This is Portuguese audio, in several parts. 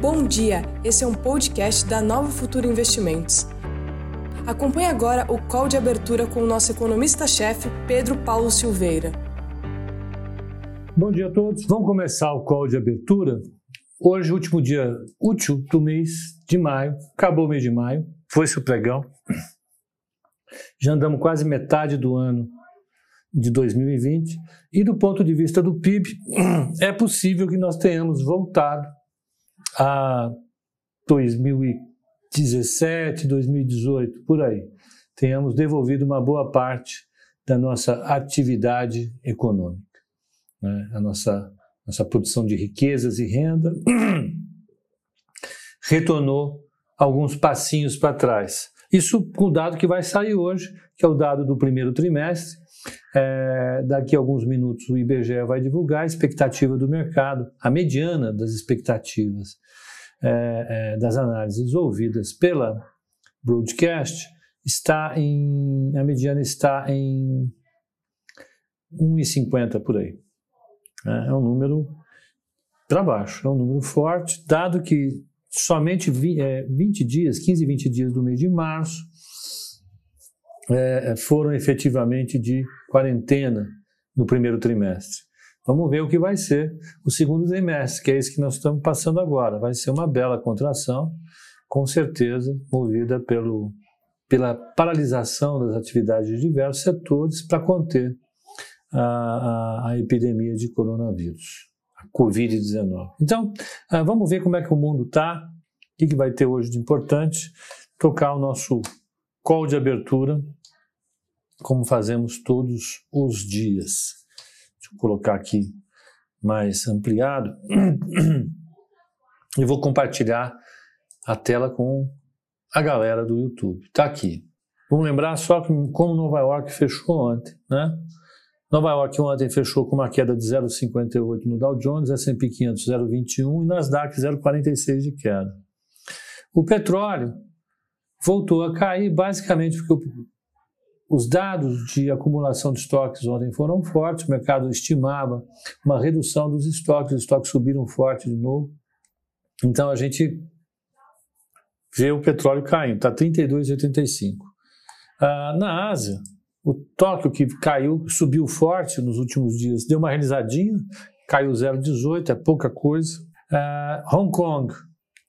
Bom dia, esse é um podcast da Nova Futura Investimentos. Acompanhe agora o call de abertura com o nosso economista-chefe, Pedro Paulo Silveira. Bom dia a todos. Vamos começar o call de abertura. Hoje, último dia útil do mês de maio. Acabou o mês de maio. Foi-se o pregão. Já andamos quase metade do ano de 2020. E do ponto de vista do PIB, é possível que nós tenhamos voltado a 2017, 2018, por aí. Tenhamos devolvido uma boa parte da nossa atividade econômica, né? a nossa, nossa produção de riquezas e renda retornou alguns passinhos para trás. Isso com o dado que vai sair hoje, que é o dado do primeiro trimestre. É, daqui a alguns minutos o IBGE vai divulgar a expectativa do mercado, a mediana das expectativas é, é, das análises ouvidas pela broadcast está em a mediana está em 1,50 por aí. É, é um número para baixo, é um número forte, dado que somente 20, é, 20 dias, 15, 20 dias do mês de março, é, foram efetivamente de quarentena no primeiro trimestre. Vamos ver o que vai ser o segundo trimestre, que é isso que nós estamos passando agora. Vai ser uma bela contração, com certeza, movida pelo, pela paralisação das atividades de diversos setores para conter a, a, a epidemia de coronavírus. Covid-19. Então, ah, vamos ver como é que o mundo está, o que, vai ter hoje de importante, tocar o nosso call de abertura, como fazemos todos os dias. Deixa eu colocar aqui mais ampliado e vou compartilhar a tela com a galera do YouTube. Está aqui. Vamos lembrar só que como Nova York fechou ontem, né? Nova York ontem fechou com uma queda de 0,58 no Dow Jones, S&P 500 0,21 e Nasdaq 0,46 de queda. O petróleo voltou a cair basicamente porque os dados de acumulação de estoques ontem foram fortes, o mercado estimava uma redução dos estoques, os estoques subiram forte de novo. Então a gente vê o petróleo caindo, está 32,85. Ah, na Ásia, o Tóquio, que caiu, subiu forte nos últimos dias, deu uma realizadinha, caiu 0,18, é pouca coisa. Uh, Hong Kong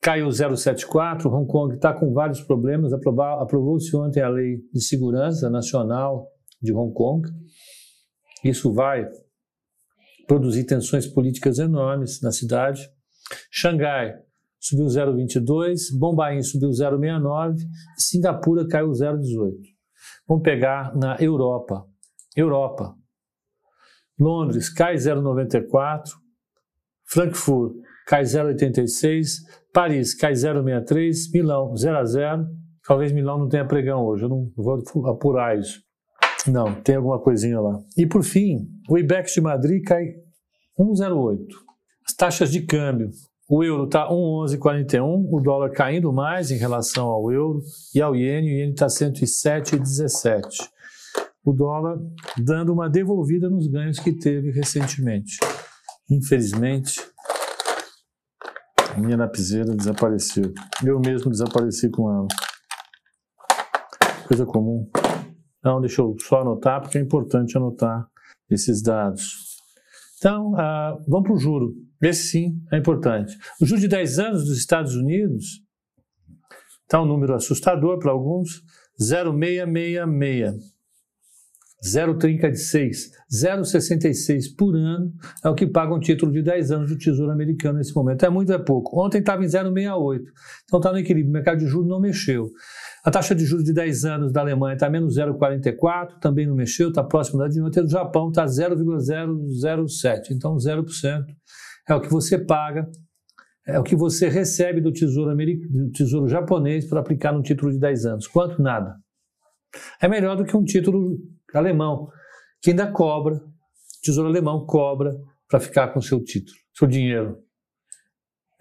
caiu 0,74. Hong Kong está com vários problemas. Aprovou-se ontem a Lei de Segurança Nacional de Hong Kong. Isso vai produzir tensões políticas enormes na cidade. Xangai subiu 0,22, Bombaim subiu 0,69 e Singapura caiu 0,18. Vamos pegar na Europa. Europa. Londres cai 0,94. Frankfurt cai 0,86. Paris cai 0,63. Milão 0 a 0. Talvez Milão não tenha pregão hoje. Eu não vou apurar isso. Não, tem alguma coisinha lá. E por fim, o IBEX de Madrid cai 1,08. As taxas de câmbio. O euro está 1,1141, o dólar caindo mais em relação ao euro e ao iene, o iene está 107,17. O dólar dando uma devolvida nos ganhos que teve recentemente. Infelizmente, minha lapiseira desapareceu. Eu mesmo desapareci com ela. Coisa comum. Então, deixa eu só anotar, porque é importante anotar esses dados. Então, uh, vamos para o juro. Esse sim é importante. O juro de 10 anos dos Estados Unidos está um número assustador para alguns, 0,666. 0,36, 0,66 por ano é o que paga um título de 10 anos do Tesouro Americano nesse momento. É muito, é pouco. Ontem estava em 0,68. Então está no equilíbrio. O mercado de juros não mexeu. A taxa de juros de 10 anos da Alemanha está menos 0,44, também não mexeu, está próximo da de ontem. Do Japão está 0,007, então 0% é o que você paga, é o que você recebe do Tesouro, do tesouro japonês para aplicar no título de 10 anos. Quanto? Nada. É melhor do que um título alemão, que ainda cobra, o Tesouro Alemão cobra para ficar com seu título, seu dinheiro.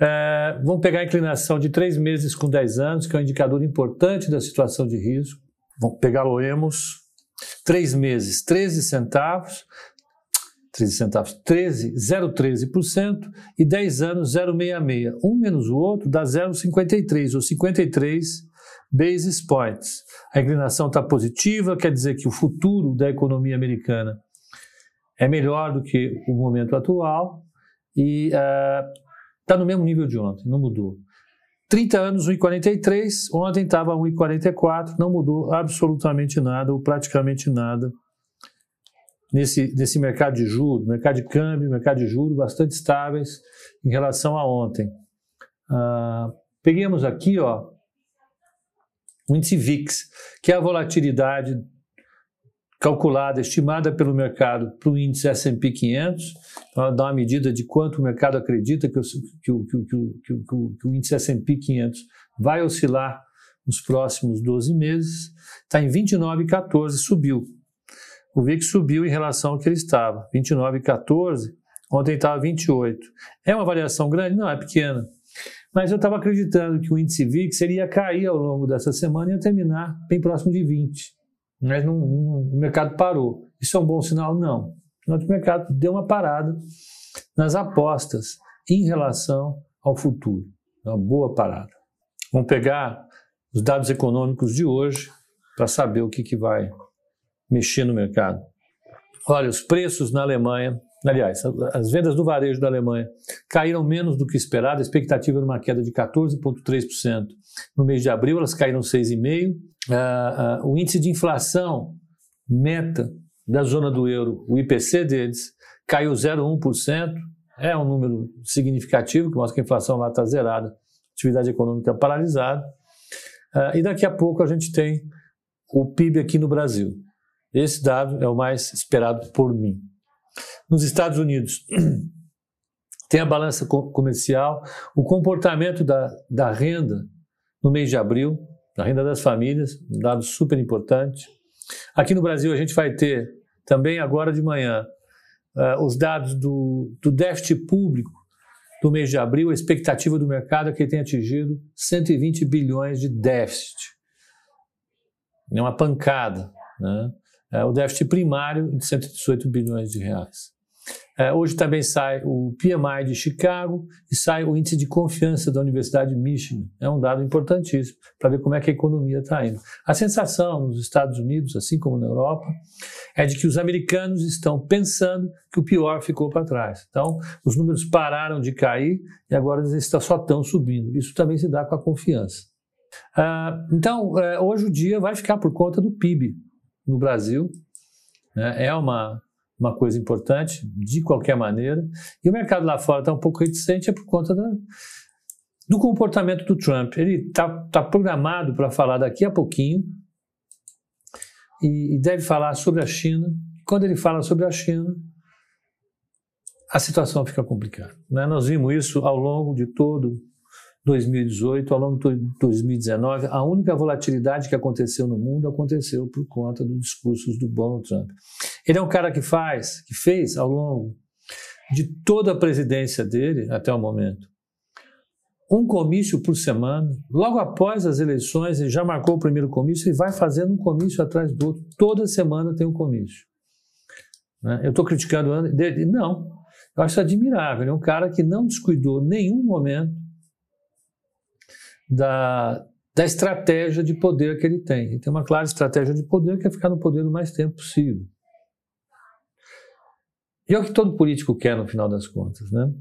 É, vamos pegar a inclinação de três meses com 10 anos, que é um indicador importante da situação de risco. Vamos pegar o EMOS, três meses, 13 centavos, 13 centavos, 13, 0,13% e 10 anos 0,66. Um menos o outro dá 0,53 ou 53 basis points. A inclinação está positiva, quer dizer que o futuro da economia americana é melhor do que o momento atual e está no mesmo nível de ontem, não mudou. 30 anos, 1,43, ontem estava 1,44, não mudou absolutamente nada ou praticamente nada nesse, nesse mercado de juros, mercado de câmbio, mercado de juros bastante estáveis em relação a ontem. Uh, peguemos aqui, ó, o índice VIX, que é a volatilidade calculada, estimada pelo mercado para o índice S&P 500, então dá uma medida de quanto o mercado acredita que o, que o, que o, que o, que o índice S&P 500 vai oscilar nos próximos 12 meses, está em 29,14, subiu. O VIX subiu em relação ao que ele estava, 29,14, ontem estava 28. É uma variação grande? Não, é pequena. Mas eu estava acreditando que o índice VIX ele ia cair ao longo dessa semana e ia terminar bem próximo de 20. Mas não, não, o mercado parou. Isso é um bom sinal? Não. O mercado deu uma parada nas apostas em relação ao futuro. É uma boa parada. Vamos pegar os dados econômicos de hoje para saber o que, que vai mexer no mercado. Olha, os preços na Alemanha Aliás, as vendas do varejo da Alemanha caíram menos do que esperado, a expectativa era uma queda de 14,3%. No mês de abril, elas caíram 6,5%. Uh, uh, o índice de inflação meta da zona do euro, o IPC deles, caiu 0,1%. É um número significativo, que mostra que a inflação lá está zerada, atividade econômica paralisada. Uh, e daqui a pouco a gente tem o PIB aqui no Brasil. Esse dado é o mais esperado por mim. Nos Estados Unidos, tem a balança comercial, o comportamento da, da renda no mês de abril, da renda das famílias, um dado super importante. Aqui no Brasil, a gente vai ter também agora de manhã uh, os dados do, do déficit público do mês de abril, a expectativa do mercado é que ele tenha atingido 120 bilhões de déficit. É uma pancada. Né? É o déficit primário de 118 bilhões de reais. É, hoje também sai o PMI de Chicago e sai o índice de confiança da Universidade de Michigan. É um dado importantíssimo para ver como é que a economia está indo. A sensação nos Estados Unidos, assim como na Europa, é de que os americanos estão pensando que o pior ficou para trás. Então, os números pararam de cair e agora eles só estão subindo. Isso também se dá com a confiança. Ah, então, é, hoje o dia vai ficar por conta do PIB no Brasil. Né? É uma uma coisa importante, de qualquer maneira. E o mercado lá fora está um pouco reticente é por conta da, do comportamento do Trump. Ele está tá programado para falar daqui a pouquinho e, e deve falar sobre a China. Quando ele fala sobre a China, a situação fica complicada. Né? Nós vimos isso ao longo de todo 2018, ao longo de 2019, a única volatilidade que aconteceu no mundo aconteceu por conta dos discursos do Donald Trump. Ele é um cara que faz, que fez ao longo de toda a presidência dele até o momento, um comício por semana. Logo após as eleições, ele já marcou o primeiro comício e vai fazendo um comício atrás do outro. Toda semana tem um comício. Né? Eu estou criticando ele? Não. Eu acho admirável. Ele é um cara que não descuidou nenhum momento da, da estratégia de poder que ele tem. Ele tem uma clara estratégia de poder que é ficar no poder o mais tempo possível. E é o que todo político quer no final das contas, né?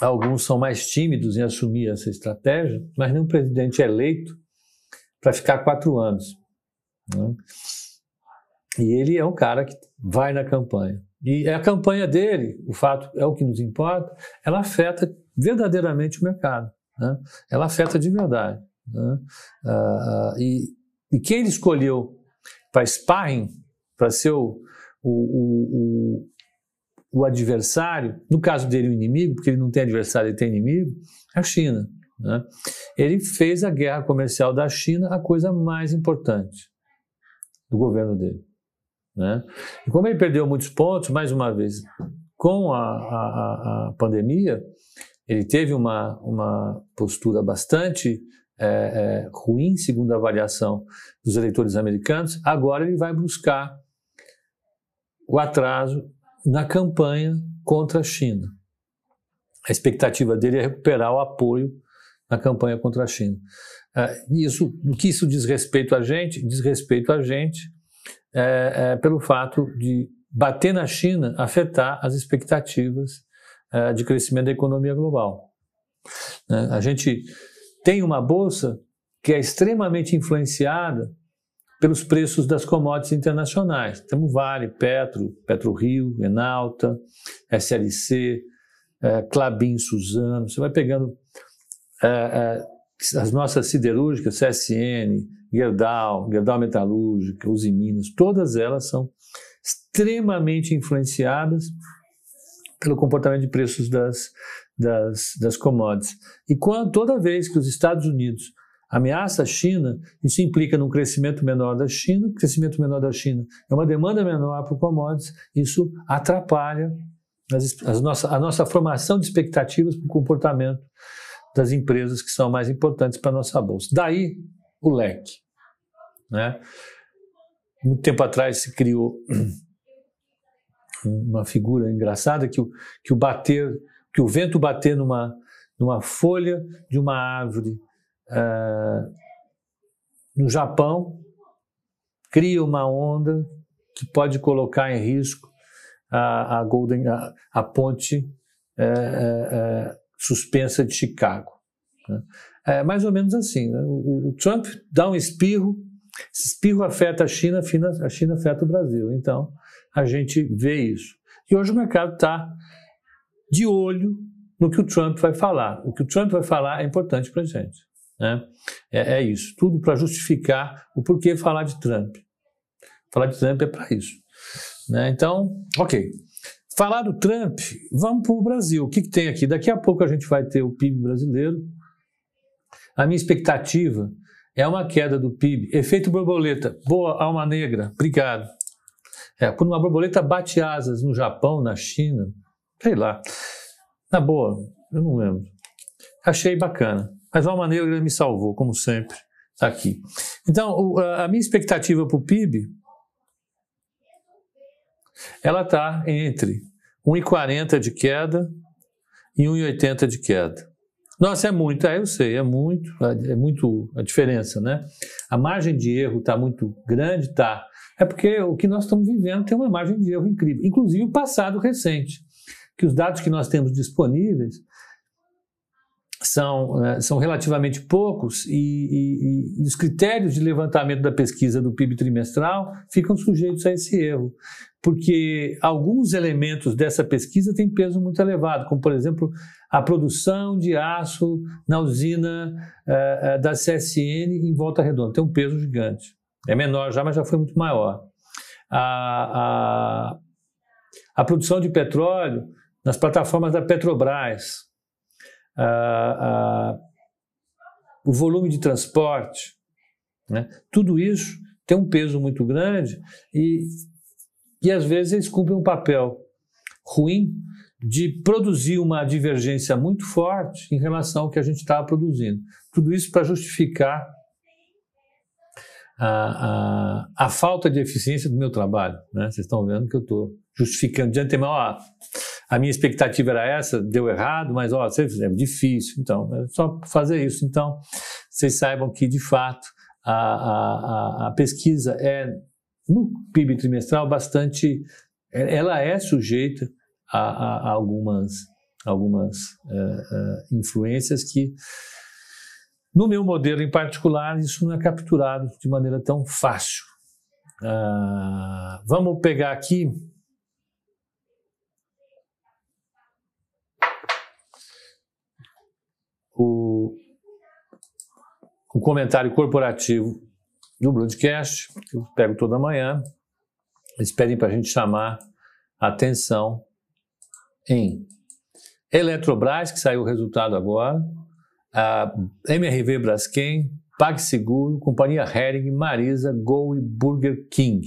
Alguns são mais tímidos em assumir essa estratégia, mas nenhum presidente é eleito para ficar quatro anos. Né? E ele é um cara que vai na campanha. E a campanha dele, o fato é o que nos importa, ela afeta verdadeiramente o mercado. Né? Ela afeta de verdade. Né? Uh, uh, e, e, quem ele escolheu para sparring, para ser o, o, o, o, adversário, no caso dele o inimigo, porque ele não tem adversário, ele tem inimigo, é a China. Né? Ele fez a guerra comercial da China a coisa mais importante do governo dele. Né? E como ele perdeu muitos pontos, mais uma vez, com a, a, a pandemia, ele teve uma, uma postura bastante é, é, ruim, segundo a avaliação dos eleitores americanos. Agora ele vai buscar o atraso na campanha contra a China. A expectativa dele é recuperar o apoio na campanha contra a China. Uh, isso, o que isso diz respeito a gente? Diz respeito a gente é, é, pelo fato de bater na China afetar as expectativas é, de crescimento da economia global. Né? A gente tem uma bolsa que é extremamente influenciada pelos preços das commodities internacionais. Temos Vale, Petro, PetroRio, Enalta, SLC, é, Clabin, Suzano. Você vai pegando é, é, as nossas siderúrgicas, CSN, Gerdau, Gerdau Metalúrgica, Uzi Minas, todas elas são extremamente influenciadas pelo comportamento de preços das, das, das commodities. E quando, toda vez que os Estados Unidos ameaça a China, isso implica num crescimento menor da China, crescimento menor da China é uma demanda menor por commodities, isso atrapalha as, as nossa, a nossa formação de expectativas para o comportamento das empresas que são mais importantes para a nossa bolsa. Daí o leque. Né? Muito tempo atrás se criou uma figura engraçada que o, que o bater, que o vento bater numa, numa folha de uma árvore uh, no Japão cria uma onda que pode colocar em risco a, a Golden, a, a ponte é, é, suspensa de Chicago. Né? É mais ou menos assim. Né? O, o, Trump dá um espirro, esse espirro afeta a China, a China afeta o Brasil. Então, a gente vê isso. E hoje o mercado está de olho no que o Trump vai falar. O que o Trump vai falar é importante para a gente. Né? É, é isso. Tudo para justificar o porquê falar de Trump. Falar de Trump é para isso. Né? Então, ok. Falar do Trump, vamos para o Brasil. O que, que tem aqui? Daqui a pouco a gente vai ter o PIB brasileiro. A minha expectativa é uma queda do PIB. Efeito borboleta. Boa, alma negra. Obrigado. É, quando uma borboleta bate asas no Japão, na China, sei lá. Na boa, eu não lembro. Achei bacana. Mas a alma negra me salvou, como sempre, está aqui. Então, a minha expectativa para o PIB ela está entre 1,40 de queda e 1,80 de queda. Nossa, é muito, é, eu sei, é muito, é muito a diferença, né? A margem de erro está muito grande, tá? É porque o que nós estamos vivendo tem uma margem de erro incrível, inclusive o passado recente, que os dados que nós temos disponíveis são, eh, são relativamente poucos e, e, e, os critérios de levantamento da pesquisa do PIB trimestral ficam sujeitos a esse erro, porque alguns elementos dessa pesquisa têm peso muito elevado, como, por exemplo, a produção de aço na usina uh, da CSN em Volta Redonda, tem um peso gigante. É menor já, mas já foi muito maior. A, a, a produção de petróleo nas plataformas da Petrobras, o volume de transporte, né? tudo isso tem um peso muito grande e, e às vezes eles cumprem um papel ruim de produzir uma divergência muito forte em relação ao que a gente estava produzindo. Tudo isso para justificar a, a, a, falta de eficiência do meu trabalho. Né? Vocês estão vendo que eu estou justificando de antemão. Ó, a minha expectativa era essa, deu errado, mas ó, é difícil. Então, é só fazer isso. Então, vocês saibam que, de fato, a, a, a pesquisa é, no PIB trimestral, bastante. É, ela é sujeita a, a algumas, algumas uh, uh, influências que, no meu modelo em particular, isso não é capturado de maneira tão fácil. Uh, vamos pegar aqui o, o comentário corporativo do broadcast, que eu pego toda manhã. Eles pedem para a gente chamar atenção em Eletrobras, que saiu o resultado agora, MRV Braskem, PagSeguro, Companhia Hering, Marisa, Gol e Burger King.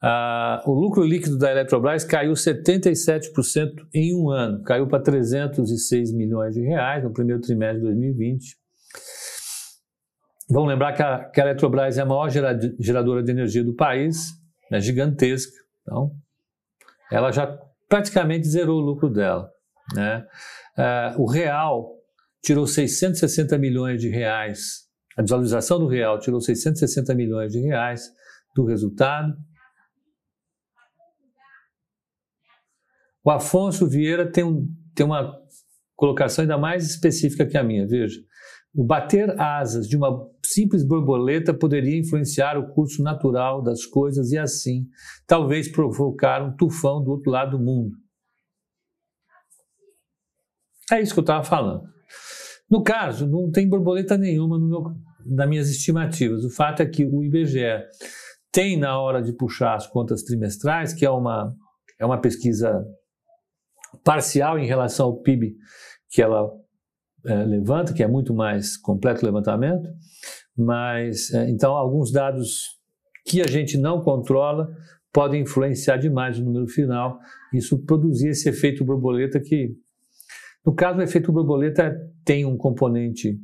Ah, o lucro líquido da Eletrobras caiu 77% em um ano, caiu para 306 milhões de reais no primeiro trimestre de 2020. Vamos lembrar que a, que a Eletrobras é a maior geradora de energia do país, é gigantesca. Então, ela já praticamente zerou o lucro dela. Né? Uh, o real tirou 660 milhões de reais, a desvalorização do real tirou 660 milhões de reais do resultado. O Afonso Vieira tem, um, tem uma colocação ainda mais específica que a minha, veja. O bater asas de uma simples borboleta poderia influenciar o curso natural das coisas e assim, talvez provocar um tufão do outro lado do mundo. É isso que eu estava falando. No caso, não tem borboleta nenhuma no meu, nas minhas estimativas. O fato é que o IBGE tem, na hora de puxar as contas trimestrais, que é uma, é uma pesquisa parcial em relação ao PIB que ela é, levanta, que é muito mais completo o levantamento, mas é, então alguns dados que a gente não controla podem influenciar demais o número final, isso produzir esse efeito borboleta que, no caso, o efeito borboleta tem um componente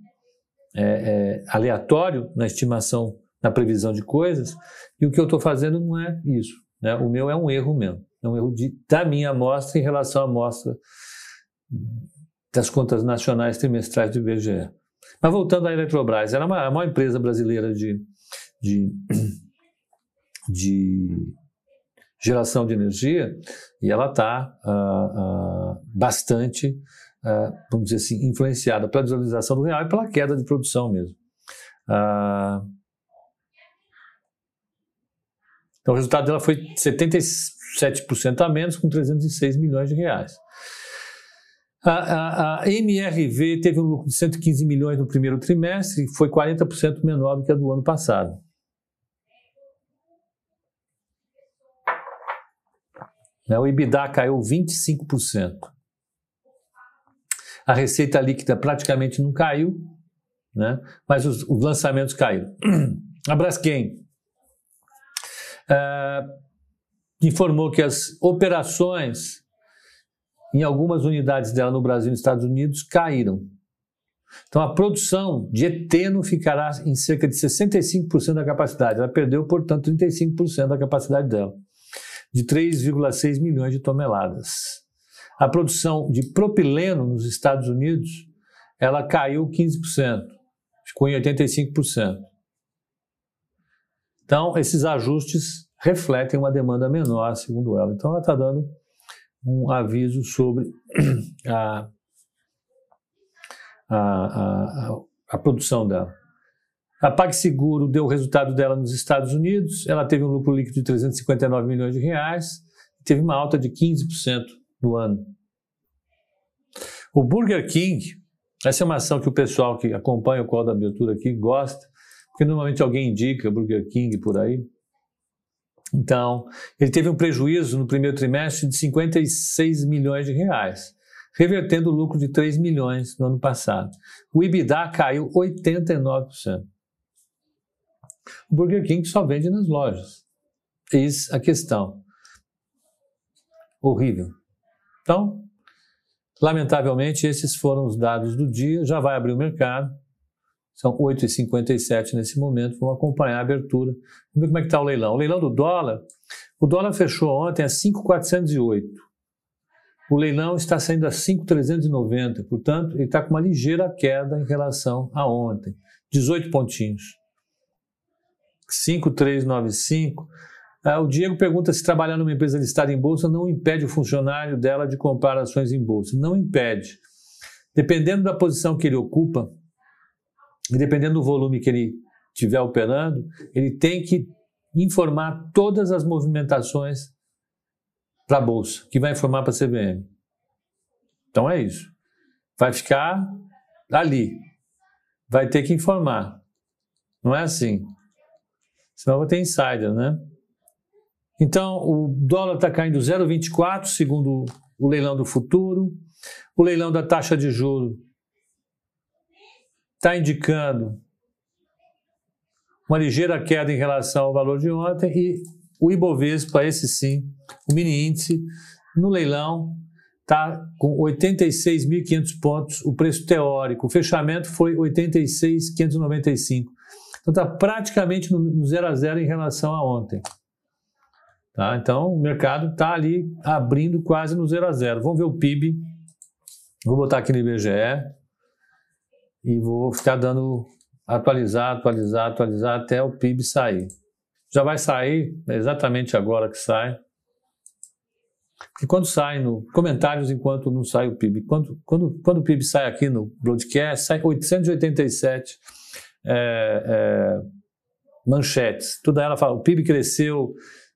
é, é aleatório na estimação, na previsão de coisas, e o que eu estou fazendo não é isso. Né? O meu é um erro mesmo, é um erro de, da minha amostra em relação à amostra das contas nacionais trimestrais do IBGE. Mas voltando à Eletrobras, ela é uma, a maior empresa brasileira de, de, de geração de energia e ela está uh, uh, bastante, uh, vamos dizer assim, influenciada pela desvalorização do real e pela queda de produção mesmo. então o resultado dela foi 77% a menos, com 306 milhões de reais. A, a, a, MRV teve um lucro de 115 milhões no primeiro trimestre foi 40% menor do que a do ano passado. Né, o EBITDA caiu 25%. A receita líquida praticamente não caiu, né? mas os, os lançamentos caíram. A Braskem uh, informou que as operações em algumas unidades dela no Brasil e nos Estados Unidos caíram. Então a produção de eteno ficará em cerca de 65% da capacidade. Ela perdeu, portanto, 35% da capacidade dela, de 3,6 milhões de toneladas. A produção de propileno nos Estados Unidos, ela caiu 15%, ficou em 85%. Então, esses ajustes refletem uma demanda menor, segundo ela. Então, ela está dando um aviso sobre a, a, a, a produção dela. A PagSeguro deu o resultado dela nos Estados Unidos, ela teve um lucro líquido de 359 milhões de reais, teve uma alta de 15% no ano. O Burger King, essa é uma ação que o pessoal que acompanha o call da abertura aqui gosta, porque normalmente alguém indica Burger King por aí. Então, ele teve um prejuízo no primeiro trimestre de 56 milhões de reais, revertendo o lucro de 3 milhões no ano passado. O EBITDA caiu 89%. O Burger King só vende nas lojas. Eis a questão. Horrível. Então, lamentavelmente, esses foram os dados do dia. Já vai abrir o mercado. São 8,57 nesse momento. Vamos acompanhar a abertura. Vamos ver como é que está o leilão. O leilão do dólar, o dólar fechou ontem a 5,408. O leilão está saindo a 5,390. Portanto, ele está com uma ligeira queda em relação a ontem. 18 pontinhos. 5,395. Ah, o Diego pergunta se trabalhar numa empresa listada em bolsa não impede o funcionário dela de comprar ações em bolsa. Não impede. Dependendo da posição que ele ocupa, e dependendo do volume que ele estiver operando, ele tem que informar todas as movimentações para a bolsa, que vai informar para a CVM. Então é isso. Vai ficar ali. Vai ter que informar. Não é assim. Senão vai ter insider, né? Então, o dólar está caindo 0,24, segundo o leilão do futuro. O leilão da taxa de juro está indicando uma ligeira queda em relação ao valor de ontem e o Ibovespa, esse sim, o mini índice, no leilão está com 86.500 pontos, o preço teórico, o fechamento foi 86.595. Então está praticamente no, no zero a zero em relação a ontem. Tá? Então, o mercado está ali abrindo quase no zero a zero. Vamos ver o PIB. Vou botar aqui no IBGE e vou ficar dando atualizar, atualizar, atualizar até o PIB sair. Já vai sair exatamente agora que sai. E quando sai no comentários enquanto não sai o PIB. Quando, quando, quando o PIB sai aqui no broadcast, sai 887 é, é, manchetes. Toda ela fala, o PIB cresceu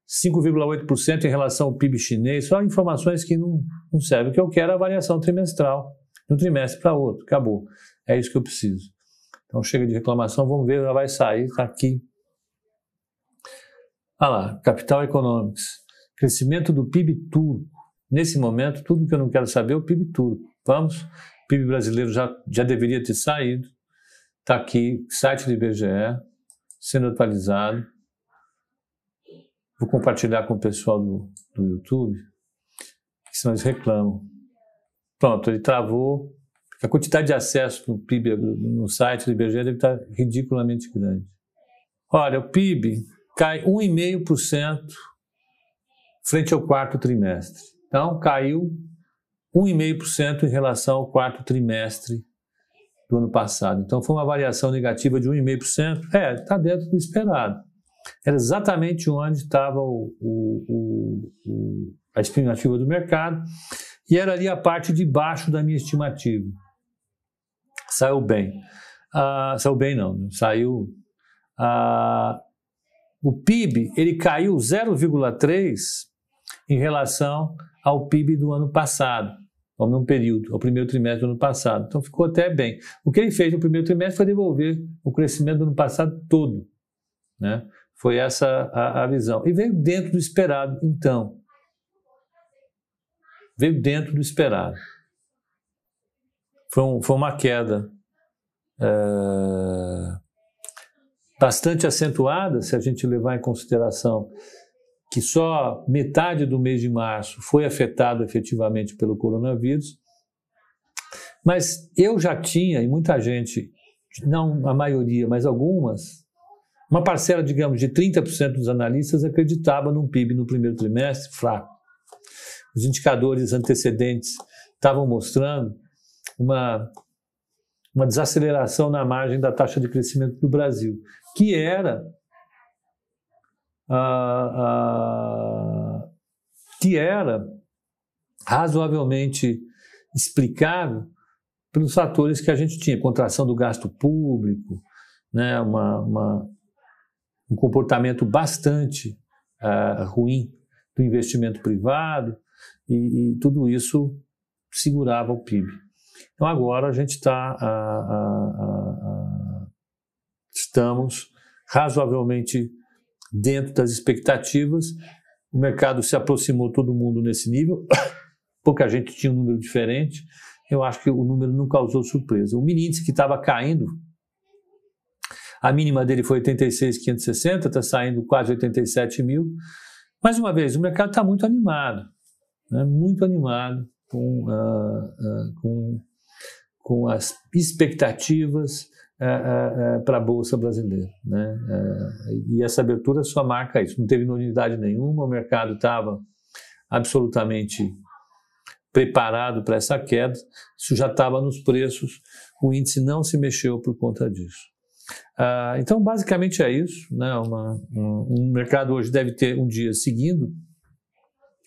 5,8% em relação ao PIB chinês, só informações que não, não servem. O que eu quero é a variação trimestral, de um trimestre para outro, acabou. É isso que eu preciso. Então chega de reclamação, vamos ver, já vai sair, está aqui. Olha lá, Capital Economics. Crescimento do PIB turco. Nesse momento, tudo que eu não quero saber é o PIB turco. Vamos, o PIB brasileiro já, já deveria ter saído. Está aqui, site do IBGE, sendo atualizado. Vou compartilhar com o pessoal do, do YouTube, senão eles reclamam. Pronto, ele travou. A quantidade de acesso no PIB, no site do IBGE deve estar ridiculamente grande. Olha, o PIB cai 1,5% frente ao quarto trimestre. Então, caiu 1,5% em relação ao quarto trimestre do ano passado. Então, foi uma variação negativa de 1,5%. É, está dentro do esperado. Era exatamente onde estava o, o, o, a estimativa do mercado e era ali a parte de baixo da minha estimativa. Saiu bem. Ah, saiu bem não, saiu... Ah, o PIB ele caiu 0,3 em relação ao PIB do ano passado, ao mesmo período, ao primeiro trimestre do ano passado. Então ficou até bem. O que ele fez no primeiro trimestre foi devolver o crescimento do ano passado todo. Né? Foi essa a, a visão. E veio dentro do esperado, então. Veio dentro do esperado. Foi, um, foi uma queda é, bastante acentuada, se a gente levar em consideração que só metade do mês de março foi afetado efetivamente pelo coronavírus. Mas eu já tinha, e muita gente, não a maioria, mas algumas, uma parcela, digamos, de 30% dos analistas acreditava num PIB no primeiro trimestre fraco. Os indicadores antecedentes estavam mostrando uma, uma desaceleração na margem da taxa de crescimento do Brasil, que era ah, ah, que era razoavelmente explicável pelos fatores que a gente tinha, contração do gasto público, né, uma, uma um comportamento bastante uh, ruim do investimento privado e, e, tudo isso segurava o PIB. Então agora a gente está, uh, uh, estamos razoavelmente dentro das expectativas. O mercado se aproximou todo mundo nesse nível, pouca gente tinha um número diferente. Eu acho que o número não causou surpresa. O mini que estava caindo, a mínima dele foi 86,560, está saindo quase 87 mil. Mais uma vez, o mercado está muito animado, né? muito animado com, uh, uh, com, com as expectativas é, é, para a Bolsa Brasileira. Né? e essa abertura só marca isso. Não teve novidade nenhuma, o mercado estava absolutamente preparado para essa queda, isso já estava nos preços, o índice não se mexeu por conta disso. Ah, então, basicamente é isso. Né? Uma, um, um mercado hoje deve ter um dia seguindo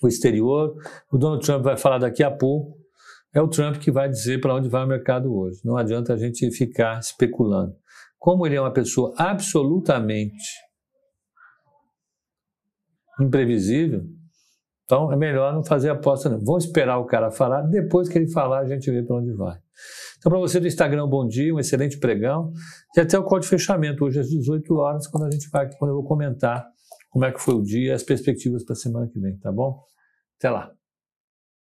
o exterior. O Donald Trump vai falar daqui a pouco é o Trump que vai dizer para onde vai o mercado hoje. Não adianta a gente ficar especulando. Como ele é uma pessoa absolutamente imprevisível, então é melhor não fazer aposta não. Vamos esperar o cara falar, depois que ele falar a gente vê para onde vai. Então para você do Instagram, bom dia, um excelente pregão e até o código de fechamento hoje às 18 horas, quando a gente vai quando eu vou comentar como é que foi o dia, as perspectivas para a semana que vem, tá bom? Até lá.